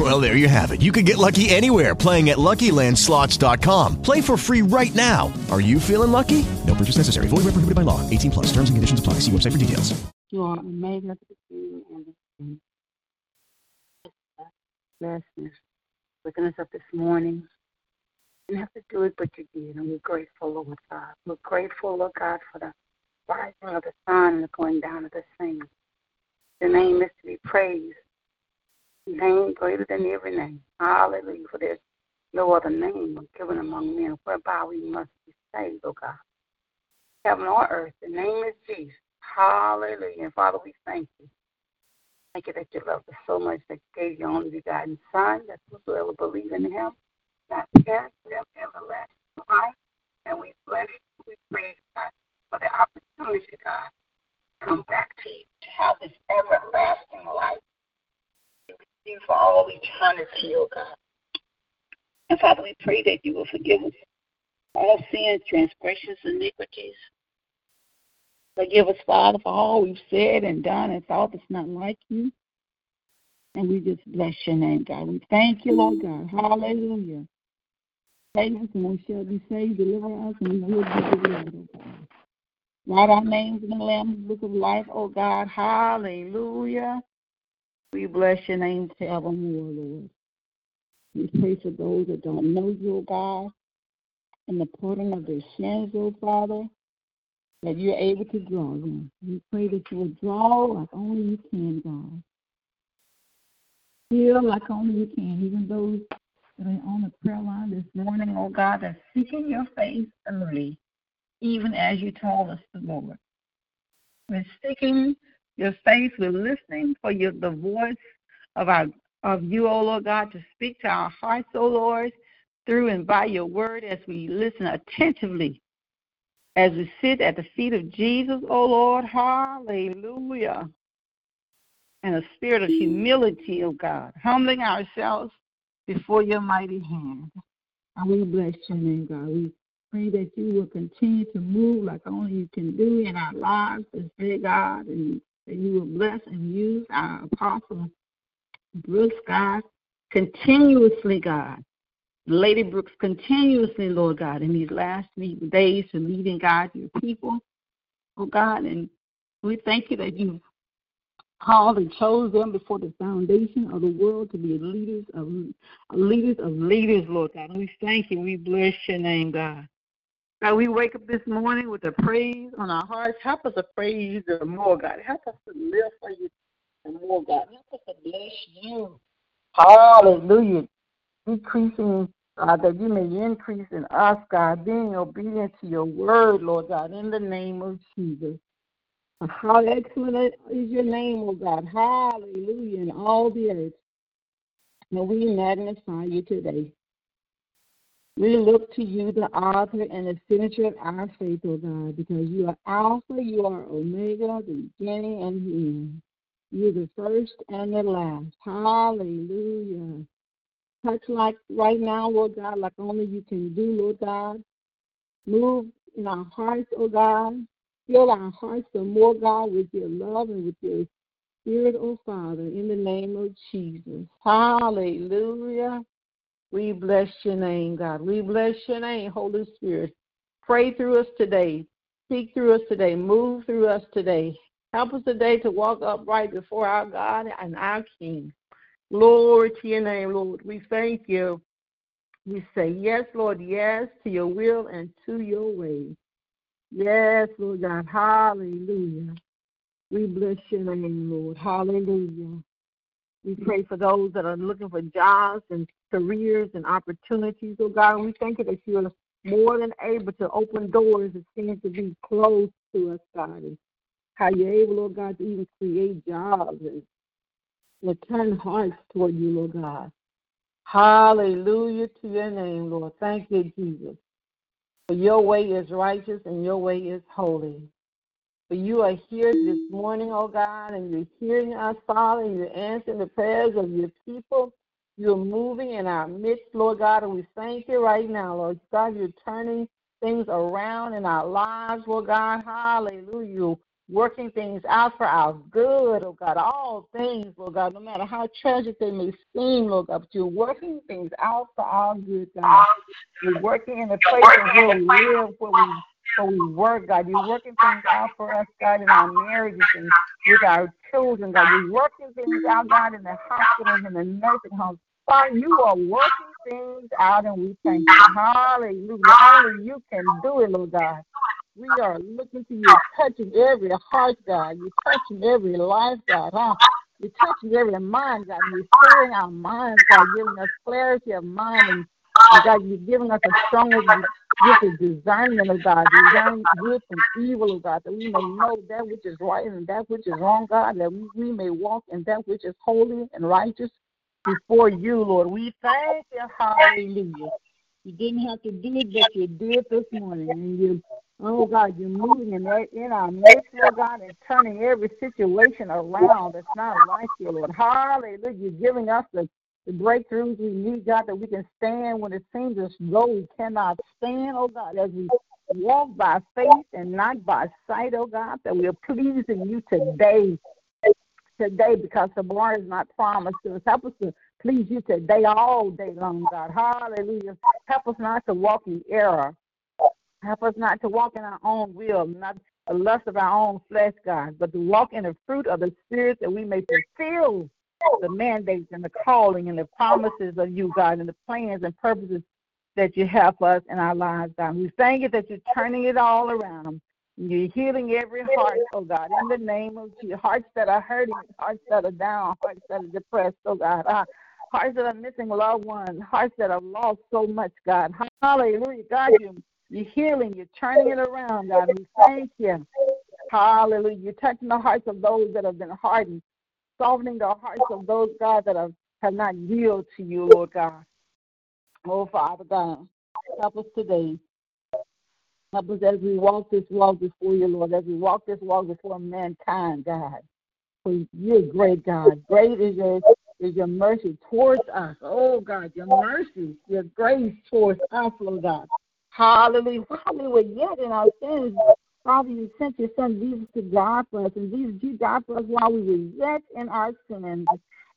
Well, there you have it. You can get lucky anywhere playing at LuckyLandSlots.com. Play for free right now. Are you feeling lucky? No purchase necessary. Void where prohibited by law. 18 plus. Terms and conditions apply. See website for details. You are amazing the blessings. Waking us up this morning. Didn't have to do it, but you did. And we're grateful, Lord God. We're grateful, Lord God, for the rising of the sun and the going down of the same. Your name is to be praised. Name greater than every name. Hallelujah. For there's no other name given among men whereby we must be saved, oh God. Heaven or earth, the name is Jesus. Hallelujah. And Father, we thank you. Thank you that you love us so much that you gave your only begotten Son, that whosoever believe in him, not perish, but have everlasting life. And we bless you, we praise God for the opportunity, God, to come back to you, to have this everlasting life. You for all eternity, oh God. And Father, we pray that you will forgive us all sins, transgressions, iniquities. Forgive us, Father, for all we've said and done and thought that's not like you. And we just bless your name, God. We thank you, Lord God. Hallelujah. Save us and we shall be saved. Deliver us and we will be delivered, oh God. Write our names in the Lamb's book of life, oh God. Hallelujah. We bless your name forevermore, Lord. We pray for those that don't know you, God, and the pardon of their sins, oh Father that you're able to draw them. We pray that you will draw like only you can, God. Heal like only you can, even those that are on the prayer line this morning, oh God, that's seeking your face early, even as you told us the Lord. We're seeking your face, we're listening for your the voice of our of you, O oh Lord God, to speak to our hearts, O oh Lord, through and by your word as we listen attentively as we sit at the feet of Jesus, O oh Lord, hallelujah. And a spirit of humility, O God, humbling ourselves before your mighty hand. And we bless your name, God. We pray that you will continue to move like only you can do in our lives this day, God, and that you will bless and use our apostle Brooks, God, continuously, God, Lady Brooks continuously, Lord God, in these last days to lead and guide your people, oh God. And we thank you that you've called and chose them before the foundation of the world to be leaders of leaders of leaders, Lord God. We thank you. We bless your name, God. God, we wake up this morning with a praise on our hearts. Help us to praise you more, God. Help us to live for you more, God. Help us to bless you. Hallelujah. Decreasing uh, that you may increase in us, God, being obedient to your word, Lord God, in the name of Jesus. How excellent is your name, O oh God. Hallelujah, in all the earth. May we magnify you today. We look to you, the author and the finisher of our faith, O oh God, because you are Alpha, you are Omega, the beginning and the end. You're the first and the last. Hallelujah. Touch like right now, Lord God, like only you can do, Lord God. Move in our hearts, oh God. Fill our hearts the more, God, with your love and with your spirit, oh Father, in the name of Jesus. Hallelujah. We bless your name, God. We bless your name, Holy Spirit. Pray through us today. Speak through us today. Move through us today. Help us today to walk upright before our God and our King. Glory to your name, Lord. We thank you. We say, Yes, Lord, yes to your will and to your way. Yes, Lord God. Hallelujah. We bless your name, Lord. Hallelujah. We pray for those that are looking for jobs and careers and opportunities, oh God. And we thank you that you're more than able to open doors that seem to be closed to us, God. And how you're able, oh God, to even create jobs and will turn hearts toward you, Lord God. Hallelujah to your name, Lord. Thank you, Jesus. For your way is righteous and your way is holy. For you are here this morning, oh God, and you're hearing us, Father, and you're answering the prayers of your people. You're moving in our midst, Lord God, and we thank you right now, Lord God. You're turning things around in our lives, Lord God. Hallelujah. You're working things out for our good, oh God. All things, Lord God, no matter how tragic they may seem, Lord God, but you're working things out for our good, God. You're working in the places where we live, where we where we work, God. You're working things out for us, God, in our marriages and with our children, God. You're working things out, God, in the hospitals and the nursing homes. Father, you are working things out, and we thank you. Hallelujah. Only you can do it, Lord God. We are looking to you, touching every heart, God. You're touching every life, God. Huh? You're touching every mind, God. You're clearing our minds, God, giving us clarity of mind. And, and God, you're giving us a stronger gift of discernment, of God. Discerning good from evil, of God, that we may know that which is right and that which is wrong, God, that we may walk in that which is holy and righteous before you, Lord. We thank you, hallelujah. You didn't have to do it, but you did this morning. And you, oh God, you're moving in, that, in our midst, Lord God, and turning every situation around that's not like you, Lord. Hallelujah. You're giving us the, the breakthroughs we need, God, that we can stand when it seems as though we cannot stand, oh God, as we walk by faith and not by sight, oh God, that we are pleasing you today today because tomorrow is not promised to us. Help us to please you today, all day long, God. Hallelujah. Help us not to walk in error. Help us not to walk in our own will, not the lust of our own flesh, God, but to walk in the fruit of the Spirit that we may fulfill the mandates and the calling and the promises of you, God, and the plans and purposes that you have for us in our lives, God. We thank you that you're turning it all around. You're healing every heart, oh God, in the name of Jesus. Hearts that are hurting, hearts that are down, hearts that are depressed, oh God. Uh, hearts that are missing loved ones, hearts that have lost so much, God. Hallelujah. God, you, you're healing, you're turning it around, God. We thank you. Hallelujah. You're touching the hearts of those that have been hardened, softening the hearts of those, God, that have, have not yielded to you, Lord God. Oh, Father God, help us today. Help us as we walk this walk before you, Lord, as we walk this walk before mankind, God. For you're great, God. Great is your is your mercy towards us. Oh God, your mercy, your grace towards us, Lord God. Hallelujah. While we were yet in our sins, Father, you sent your son Jesus to die for us, and Jesus, you died for us while we were yet in our sins.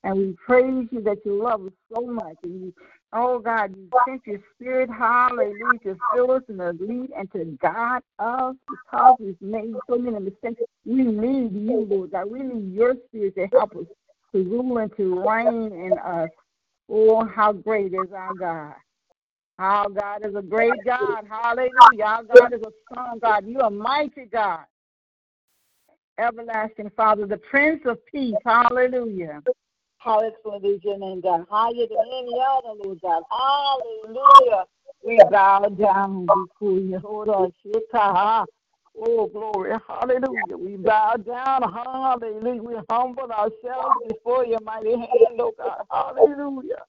And we praise you that you love us so much, and you Oh God, you sent your spirit, hallelujah, to fill us and to lead and to guide us because we've made so many mistakes. We need you, Lord God. We need your spirit to help us to rule and to reign in us. Oh, how great is our God. Our God is a great God. Hallelujah. Our God is a strong God. You are mighty God. Everlasting Father, the Prince of Peace. Hallelujah. Your name, God. Higher than any other, Lord God. Hallelujah. We bow down before you. Hold on. Oh, glory. Hallelujah. We bow down. Hallelujah. We humble ourselves before your mighty hand, oh God. Hallelujah.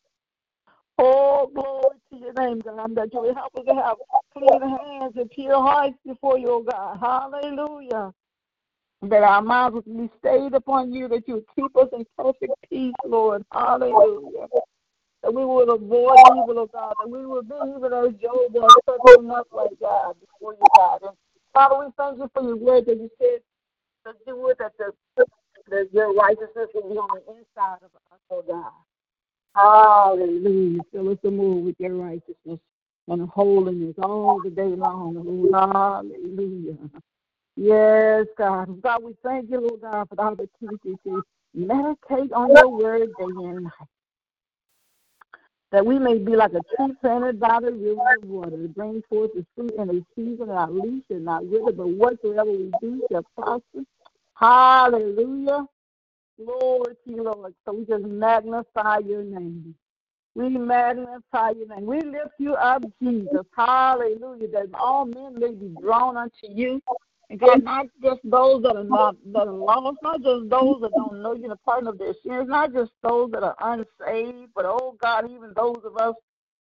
Oh, glory to your name, God, that you will help us to have clean hands and pure hearts before you, oh God. Hallelujah that our minds would be stayed upon you, that you would keep us in perfect peace, Lord. Hallelujah. That we would avoid evil, of God, that we would be even as Job was, setting up like God before you, God. And Father, we thank you for your word that you said that you would that the that your righteousness will be on the inside of us, oh God. Hallelujah. Fill us anew with your righteousness and holiness all the day long. Hallelujah. Yes, God. God, we thank you, Lord God, for the opportunity to meditate on your word day and night. That we may be like a tree planted by the river of water that brings forth the fruit in a season, and our leaf not wither, but whatsoever we do shall prosper. Hallelujah. Glory to you, Lord. So we just magnify your name. We magnify your name. We lift you up, Jesus. Hallelujah. That all men may be drawn unto you. And God, not just those that are not that are lost, not just those that don't know you, the pardon of their sins, not just those that are unsaved, but oh God, even those of us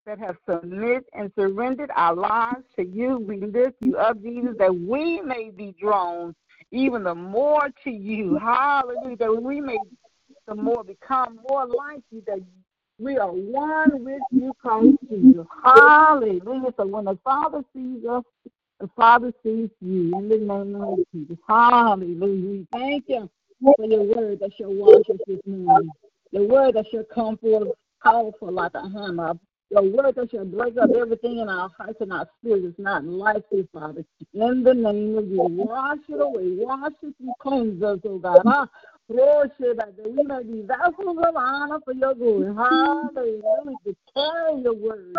that have submitted and surrendered our lives to you. We lift you up, Jesus, that we may be drawn even the more to you. Hallelujah. That we may the more become more like you, that we are one with you, Christ Jesus. Hallelujah. So when the Father sees us, the Father sees you in the name of Jesus. Hallelujah. Thank you for your word that shall wash us this morning. The word that shall come forth powerful like a hammer. The word that shall break up everything in our hearts and our spirits not like you, Father. In the name of you, wash it away. Wash it and cleanse us, oh God. Ah, Lord, that we may be vessels of honor for your glory. Hallelujah. To carry your word.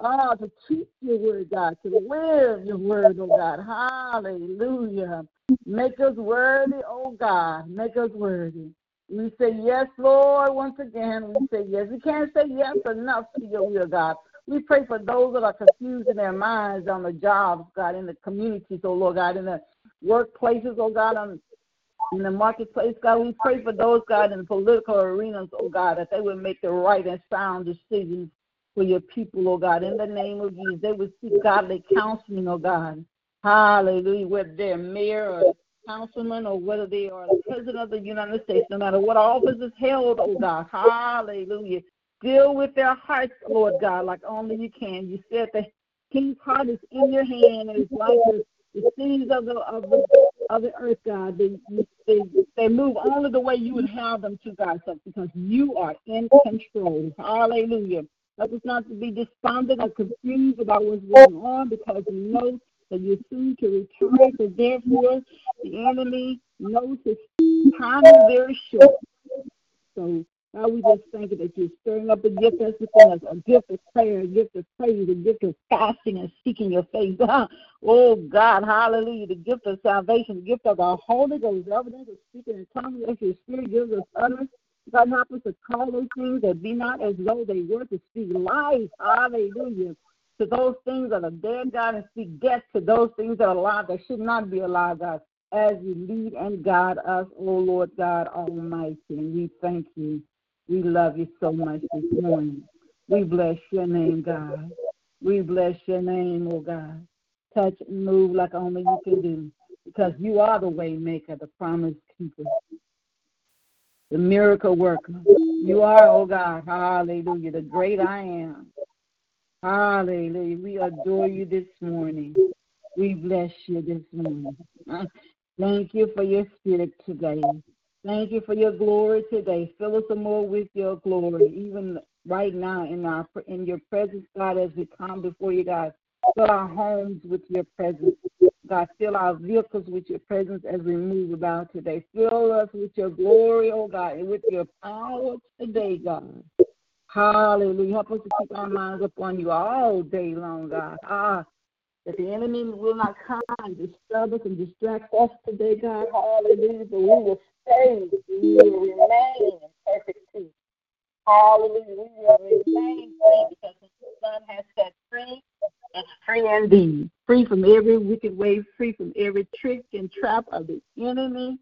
Oh, to keep your word, God. To live your word, oh God. Hallelujah. Make us worthy, oh God. Make us worthy. We say yes, Lord, once again. We say yes. We can't say yes enough to your will, God. We pray for those that are confused in their minds on the jobs, God, in the communities, oh Lord God, in the workplaces, oh God, on in the marketplace, God. We pray for those, God, in the political arenas, oh God, that they would make the right and sound decisions for your people, oh God. In the name of Jesus, they would seek godly counseling, oh God. Hallelujah. Whether they're mayor or councilman or whether they are the president of the United States, no matter what office is held, oh God. Hallelujah. Deal with their hearts, Lord God, like only you can. You said the king's heart is in your hand and it's like the, seas of the of the of the earth, God. They, they they move only the way you would have them to, God, so because you are in control. Hallelujah. Let us not to be despondent or confused about what's oh. going on because we know that you're soon to return. So therefore, the enemy knows his time is very short. So God, we just thank you that you're stirring up a gift that's within us, a gift of prayer, a gift of praise, a gift of fasting and seeking your face. oh God, hallelujah. The gift of salvation, the gift of our Holy Ghost, evidence of speaking in tongues as your spirit gives us utterance. God help us to call those things that be not as though they were to speak life. Hallelujah to those things that are dead, God, and speak death to those things that are alive that should not be alive, God, as you lead and guide us, O oh Lord God Almighty. And we thank you. We love you so much this morning. We bless your name, God. We bless your name, oh God. Touch and move like only you can do, because you are the way maker, the promise keeper, the miracle worker. You are, oh God, hallelujah, the great I am. Hallelujah. We adore you this morning. We bless you this morning. Thank you for your spirit today. Thank you for your glory today. Fill us more with your glory, even right now in our in your presence, God, as we come before you, God. Fill our homes with your presence. God, fill our vehicles with your presence as we move about today. Fill us with your glory, oh God, and with your power today, God. Hallelujah. Help us to keep our minds upon you all day long, God. Ah, that the enemy will not come and disturb us and distract us today, God. Hallelujah. But we will stay. We will remain in perfect peace. Hallelujah. We will remain free because the Son has set free and free indeed. Free from every wicked way, free from every trick and trap of the enemy.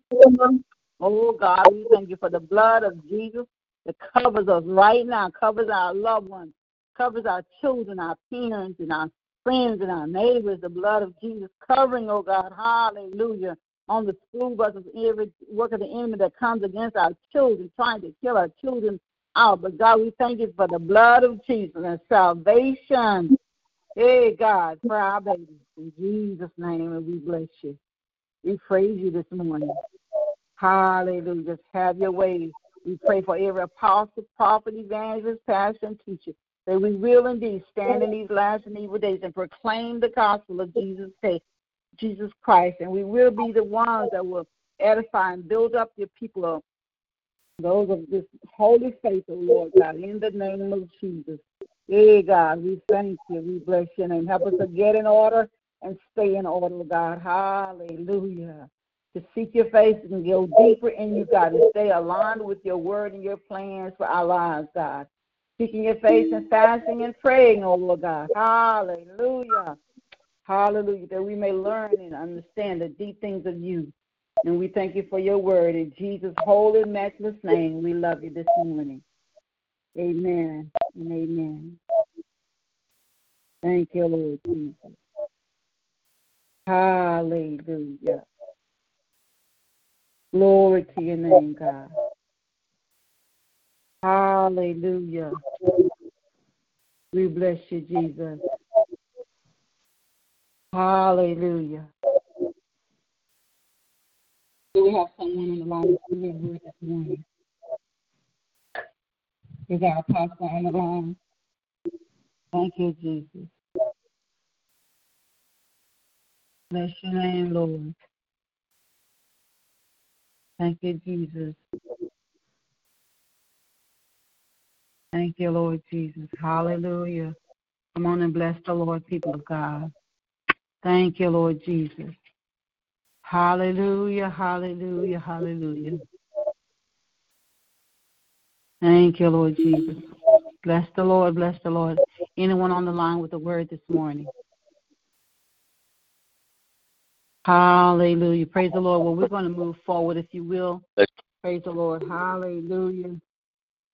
Oh God, we thank you for the blood of Jesus that covers us right now, covers our loved ones, covers our children, our parents, and our friends and our neighbors. The blood of Jesus covering, oh God, hallelujah, on the school buses, every work of the enemy that comes against our children, trying to kill our children out. But God, we thank you for the blood of Jesus and salvation. Hey, God, for our babies. In Jesus' name, and we bless you. We praise you this morning. Hallelujah. Just have your way we pray for every apostle, prophet, evangelist, pastor, and teacher that we will indeed stand in these last and evil days and proclaim the gospel of Jesus, Christ, Jesus Christ. And we will be the ones that will edify and build up your people, those of this holy faith, O Lord God, in the name of Jesus. Hey, God, we thank you. We bless your name. Help us to get in order and stay in order, God. Hallelujah to seek your face and go deeper in you, God, and stay aligned with your word and your plans for our lives, God. Seeking your face and fasting and praying, oh Lord God. Hallelujah. Hallelujah. That we may learn and understand the deep things of you. And we thank you for your word. In Jesus' holy, matchless name, we love you this morning. Amen and amen. Thank you, Lord Jesus. Hallelujah. Glory to your name, God. Hallelujah. We bless you, Jesus. Hallelujah. Do we have someone on the line hear this morning? Is our pastor on the line? Thank you, Jesus. Bless your name, Lord. Thank you, Jesus. Thank you, Lord Jesus. Hallelujah. Come on and bless the Lord, people of God. Thank you, Lord Jesus. Hallelujah, hallelujah, hallelujah. Thank you, Lord Jesus. Bless the Lord, bless the Lord. Anyone on the line with a word this morning? Hallelujah. Praise the Lord. Well, we're going to move forward, if you will. Praise the Lord. Hallelujah.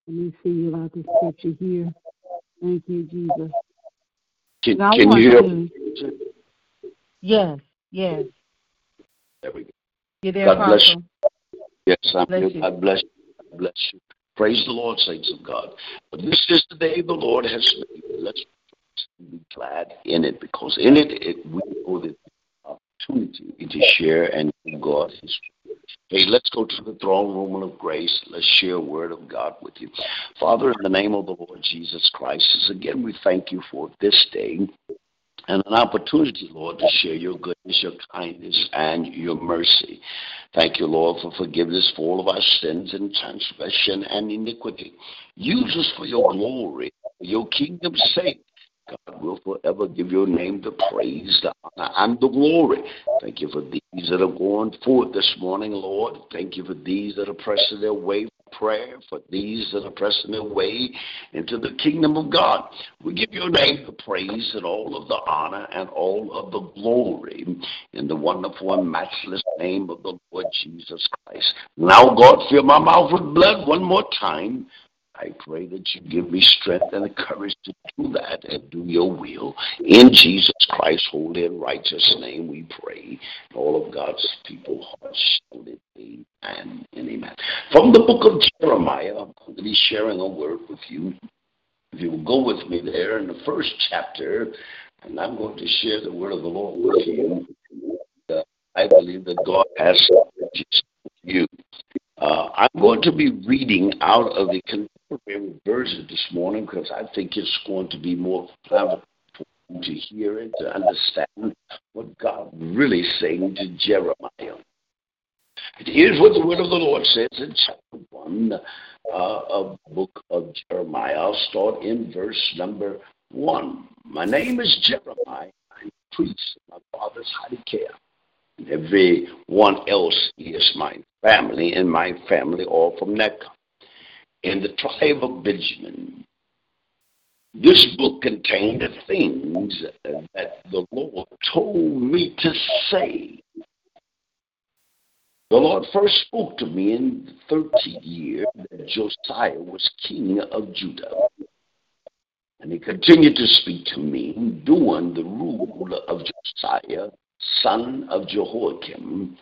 Let me see about this scripture here. Thank you, Jesus. Can, can you hear? To, yes, yes. There we go. You there, God bless you. Yes, I'm Bless here. you. God bless you. God bless you. Praise the Lord, saints of God. But this is the day the Lord has made. Let's be glad in it because in it, it we know the opportunity to share and God His Hey, let's go to the throne room of grace. Let's share a word of God with you. Father, in the name of the Lord Jesus Christ, again we thank you for this day and an opportunity, Lord, to share your goodness, your kindness, and your mercy. Thank you, Lord, for forgiveness for all of our sins and transgression and iniquity. Use us for your glory, for your kingdom's sake. God will forever give your name the praise, the honor, and the glory. Thank you for these that are going forth this morning, Lord. Thank you for these that are pressing their way prayer, for these that are pressing their way into the kingdom of God. We give your name the praise and all of the honor and all of the glory in the wonderful and matchless name of the Lord Jesus Christ. Now, God, fill my mouth with blood one more time I pray that you give me strength and the courage to do that and do your will. In Jesus Christ's holy and righteous name we pray. All of God's people hearts amen and amen. From the book of Jeremiah, I'm going to be sharing a word with you. If you will go with me there in the first chapter, and I'm going to share the word of the Lord with you. Uh, I believe that God has for you. Uh, I'm going to be reading out of the contemporary version this morning because I think it's going to be more clever to hear it, to understand what God really saying to Jeremiah. Here's what the word of the Lord says in chapter 1 uh, of the book of Jeremiah. I'll start in verse number 1. My name is Jeremiah. I'm a priest of my father's Hilkiah. And everyone else is my family, and my family all from Necca. In the tribe of Benjamin, this book contained the things that the Lord told me to say. The Lord first spoke to me in the 13th year that Josiah was king of Judah. And he continued to speak to me during the rule of Josiah, son of Jehoiakim.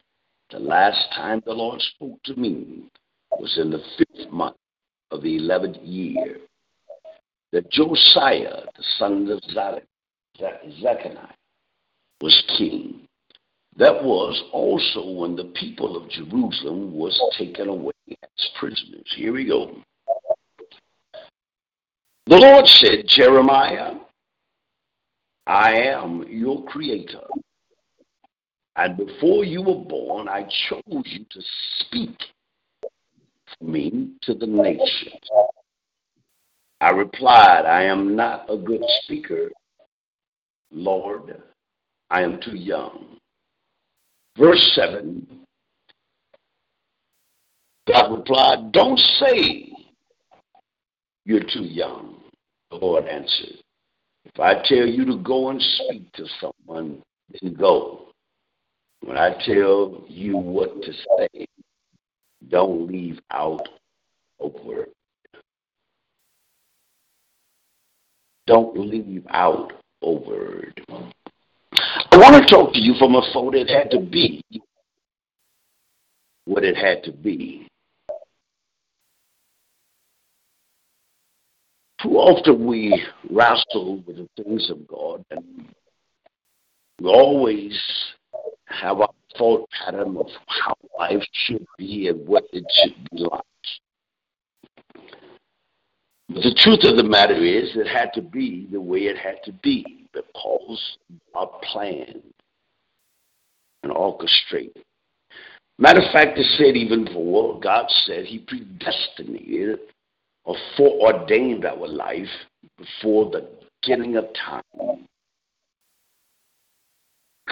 The last time the Lord spoke to me was in the fifth month of the eleventh year. That Josiah, the son of Zechariah, was king. That was also when the people of Jerusalem was taken away as prisoners. Here we go. The Lord said, Jeremiah, I am your creator. And before you were born, I chose you to speak for me to the nations. I replied, I am not a good speaker, Lord. I am too young. Verse 7 God replied, Don't say you're too young. The Lord answered, If I tell you to go and speak to someone, then go. When I tell you what to say, don't leave out a word. Don't leave out a word. I want to talk to you from a phone that had to be what it had to be. Too often we wrestle with the things of God and we always have our thought pattern of how life should be and what it should be like. But the truth of the matter is, it had to be the way it had to be because God planned and orchestrated. Matter of fact, it said even before, God said He predestinated or foreordained our life before the beginning of time.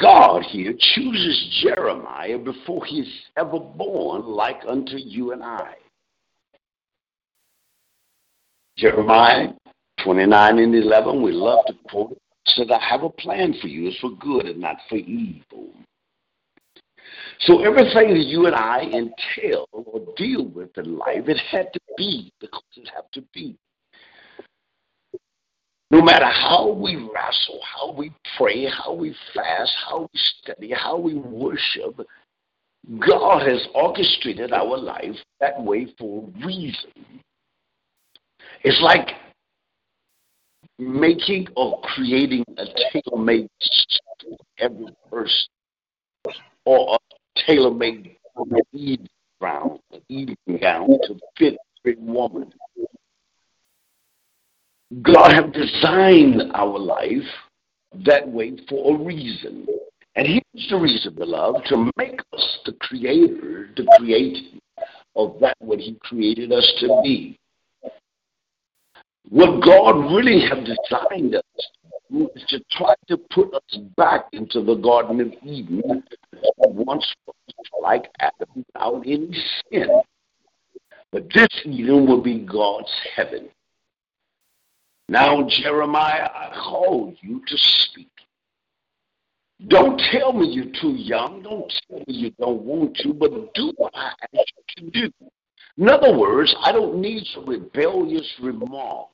God here chooses Jeremiah before he is ever born, like unto you and I. Jeremiah 29 and 11, we love to quote it, said, I have a plan for you. It's for good and not for evil. So everything that you and I entail or deal with in life, it had to be because it had to be. No matter how we wrestle, how we pray, how we fast, how we study, how we worship, God has orchestrated our life that way for a reason. It's like making or creating a tailor-made every person or a tailor-made evening gown, evening gown to fit every woman. God have designed our life that way for a reason. And here's the reason, beloved, to make us the creator, the creator of that what he created us to be. What God really have designed us to is to try to put us back into the Garden of Eden once like Adam without any sin. But this Eden will be God's heaven. Now, Jeremiah, I call you to speak. Don't tell me you're too young. Don't tell me you don't want to, but do what I ask you to do. In other words, I don't need a rebellious remark.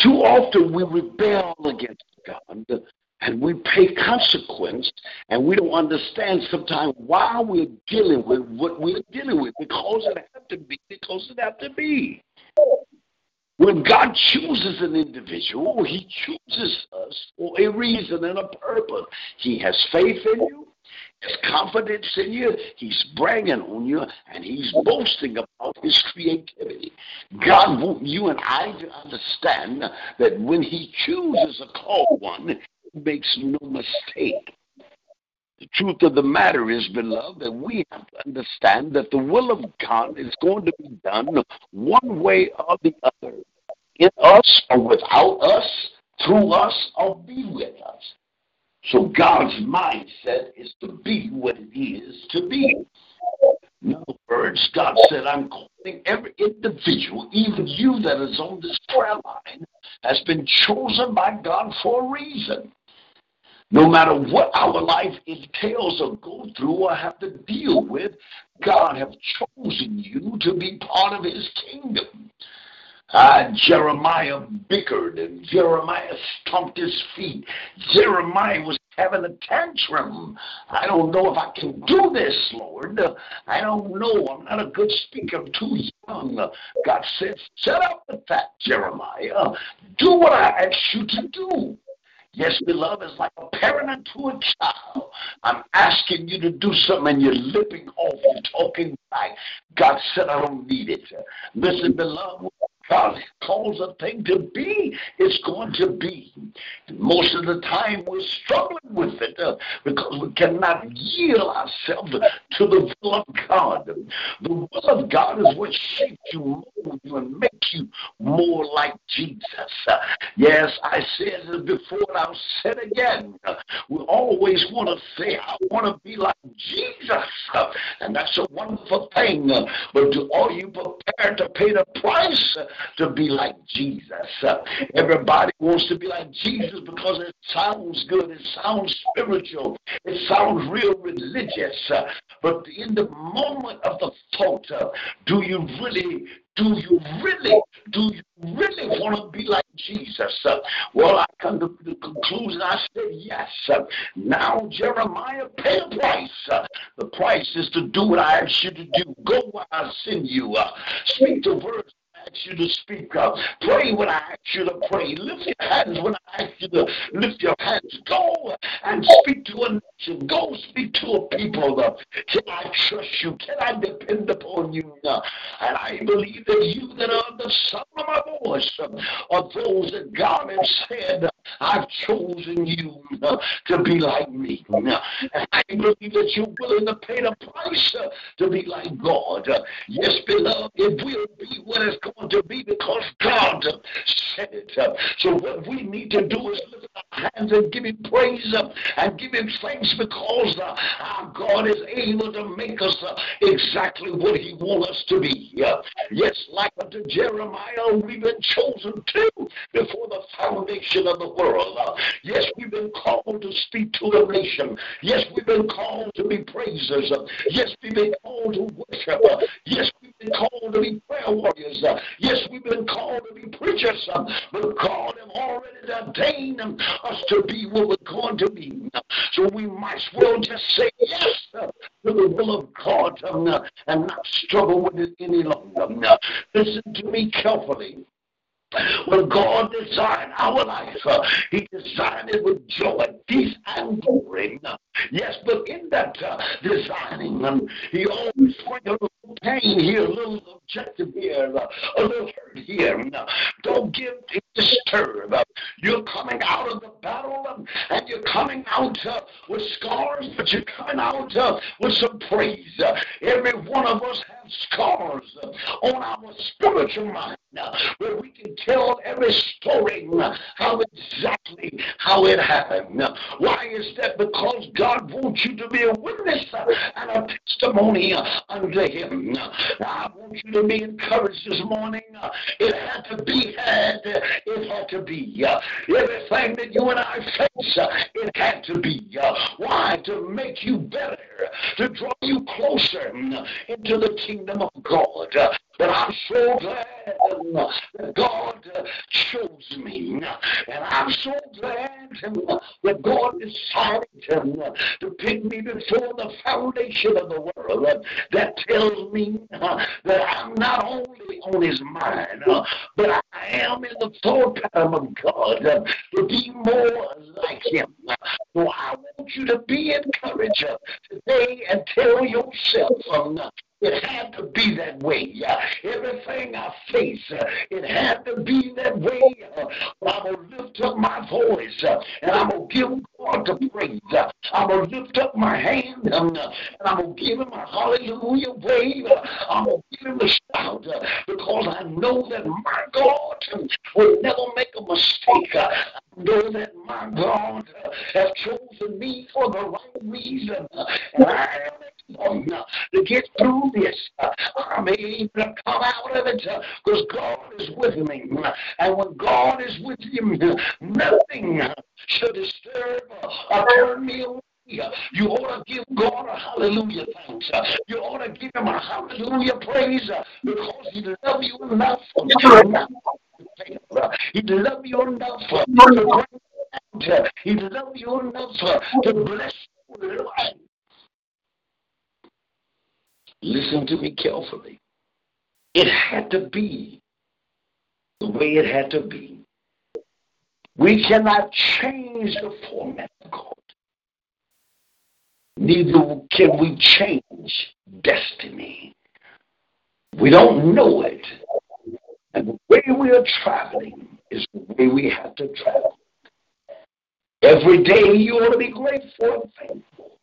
Too often we rebel against God and we pay consequence and we don't understand sometimes why we're dealing with what we're dealing with because it has to be, because it has to be. When God chooses an individual, He chooses us for a reason and a purpose. He has faith in you, has confidence in you, He's bragging on you, and He's boasting about His creativity. God wants you and I to understand that when He chooses a called one, He makes no mistake. The truth of the matter is, beloved, that we have to understand that the will of God is going to be done one way or the other. In us or without us, through us or be with us. So God's mindset is to be what it is to be. In other words, God said, I'm calling every individual, even you that is on this prayer line, has been chosen by God for a reason. No matter what our life entails or go through or have to deal with, God have chosen you to be part of his kingdom. Uh, Jeremiah bickered and Jeremiah stomped his feet. Jeremiah was having a tantrum. I don't know if I can do this, Lord. I don't know. I'm not a good speaker. I'm too young. God said, Shut up with that, Jeremiah. Do what I ask you to do. Yes, beloved, it's like a parent to a child. I'm asking you to do something and you're lipping off, you're talking back. God said, I don't need it. Listen, beloved, God calls a thing to be, it's going to be. Most of the time we're struggling with it uh, because we cannot yield ourselves to the will of God. The will of God is what shapes you, mold you, and makes you more like Jesus. Uh, yes, I said it before and I'll say it again. Uh, we always want to say, I want to be like Jesus. And that's a wonderful thing. But are you prepared to pay the price? To be like Jesus. Uh, everybody wants to be like Jesus because it sounds good, it sounds spiritual, it sounds real religious. Uh, but in the moment of the thought, uh, do you really do you really, do you really want to be like Jesus? Well, I come to the conclusion. I said yes. Now Jeremiah pay a price. The price is to do what I ask you to do. Go where I send you. Speak the words ask you to speak up. Pray when I ask you to pray. Lift your hands when I ask you to lift your hands. Go and speak to a nation. Go speak to a people. Can I trust you? Can I depend upon you? And I believe that you that are the sound of my voice are those that God has said, I've chosen you to be like me. And I believe that you're willing to pay the price to be like God. Yes, beloved, it will be what it's going to be because God said it. So what we need to do is hands and give him praise uh, and give him thanks because uh, our God is able to make us uh, exactly what he wants us to be. Yes, like unto Jeremiah, we've been chosen too before the foundation of the world. Yes, we've been called to speak to a nation. Yes, we've been called to be praisers. Yes, we've been called to worship. Yes, we've been called to be prayer warriors. Yes, we've been called to be preachers, but God has already ordained us to be what we're going to be. So we might as well just say yes to the will of God and not struggle with it any longer. Listen to me carefully. When God designed our life, uh, He designed it with joy, peace, and glory. Yes, but in that uh, designing, um, He always brings a little pain here, a little objective here, uh, a little hurt here. Don't get disturbed. You're coming out of the battle and you're coming out uh, with scars, but you're coming out uh, with some praise. Every one of us has scars uh, on our spiritual mind where we can tell every story how exactly how it happened. Why is that? Because God wants you to be a witness and a testimony unto Him. I want you to be encouraged this morning. It had to be It had to be. Uh, everything that you and I face, uh, it had to be. Uh, why? To make you better, to draw you closer mm, into the kingdom of God. But I'm so glad that God uh, chose me. And I'm so glad that God decided uh, to pick me before the foundation of the world. Uh, that tells me that I'm not only on his mind, but I am in the thought pattern of God to be more like him. So I want you to be encouraged today and tell yourself it had to be that way. Uh, everything I face, uh, it had to be that way. Uh, I'm going to lift up my voice uh, and I'm going to give God the praise. Uh, I'm going to lift up my hand uh, and I'm going to give him a hallelujah wave. I'm going to give him a shout because I know that my God will never make a mistake. I know that my God has chosen me for the right reason. And I am to get through this. I'm able to come out of it because God is with me. And when God is with you, nothing should disturb or turn me away. You ought to give God a hallelujah thanks. You ought to give him a hallelujah praise because he loves you enough. He loves you enough He loves you enough to bless you. Listen to me carefully. It had to be the way it had to be. We cannot change the format of God. Neither can we change destiny. We don't know it. And the way we are traveling is the way we have to travel. Every day you ought to be grateful and thankful.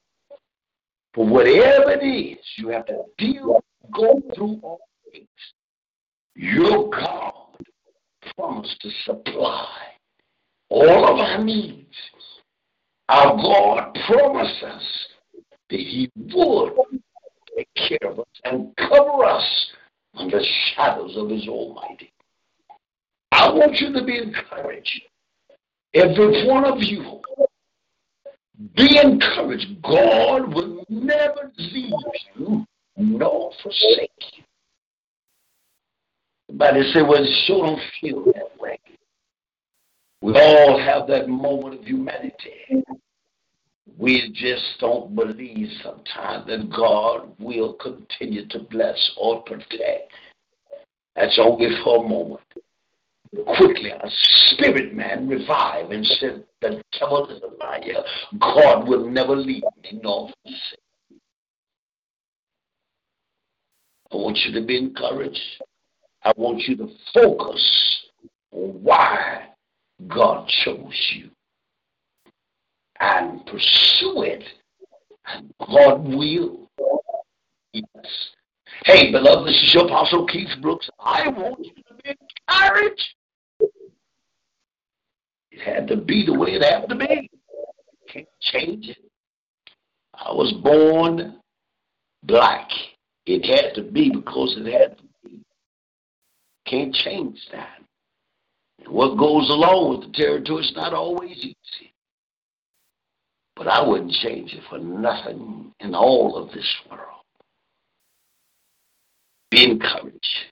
For whatever it is you have to deal, go through all things, your God promised to supply all of our needs. Our God promised us that He would take care of us and cover us under the shadows of His Almighty. I want you to be encouraged. Every one of you, be encouraged. God will never leave you nor forsake you. Somebody say, well, it sure don't feel that way. We all have that moment of humanity. We just don't believe sometimes that God will continue to bless or protect. That's only for a moment. Quickly, a spirit man revived and said, The devil is a liar. God will never leave me nor forsake. I want you to be encouraged. I want you to focus on why God chose you and pursue it. And God will. Yes. Hey, beloved, this is your Apostle Keith Brooks. I want you to be encouraged. It had to be the way it had to be. Can't change it. I was born black. It had to be because it had to be. Can't change that. And what goes along with the territory is not always easy. But I wouldn't change it for nothing in all of this world. Be encouraged.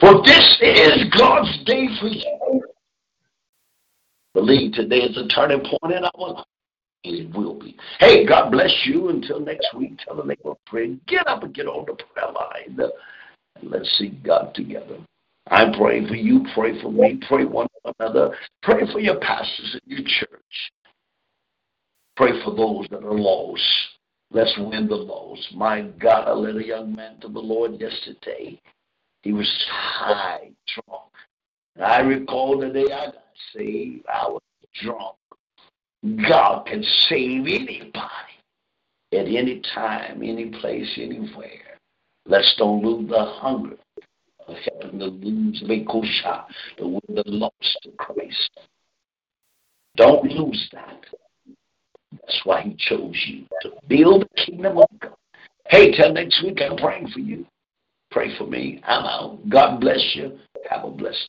For this is God's day for you. Believe today is a turning point in our life. And it will be. Hey, God bless you. Until next week, tell the neighbor pray. Get up and get on the prayer line. And let's seek God together. I'm praying for you. Pray for me. Pray one another. Pray for your pastors in your church. Pray for those that are lost. Let's win the lost. My God, I led a young man to the Lord yesterday. He was high drunk. I recall the day I got saved, I was drunk. God can save anybody at any time, any place, anywhere. Let's don't lose the hunger of helping the lose Mekosha, to win the lost to Christ. Don't lose that. That's why he chose you to build the kingdom of God. Hey, till next week, I'm praying for you. Pray for me. I'm out. God bless you. Have a blessed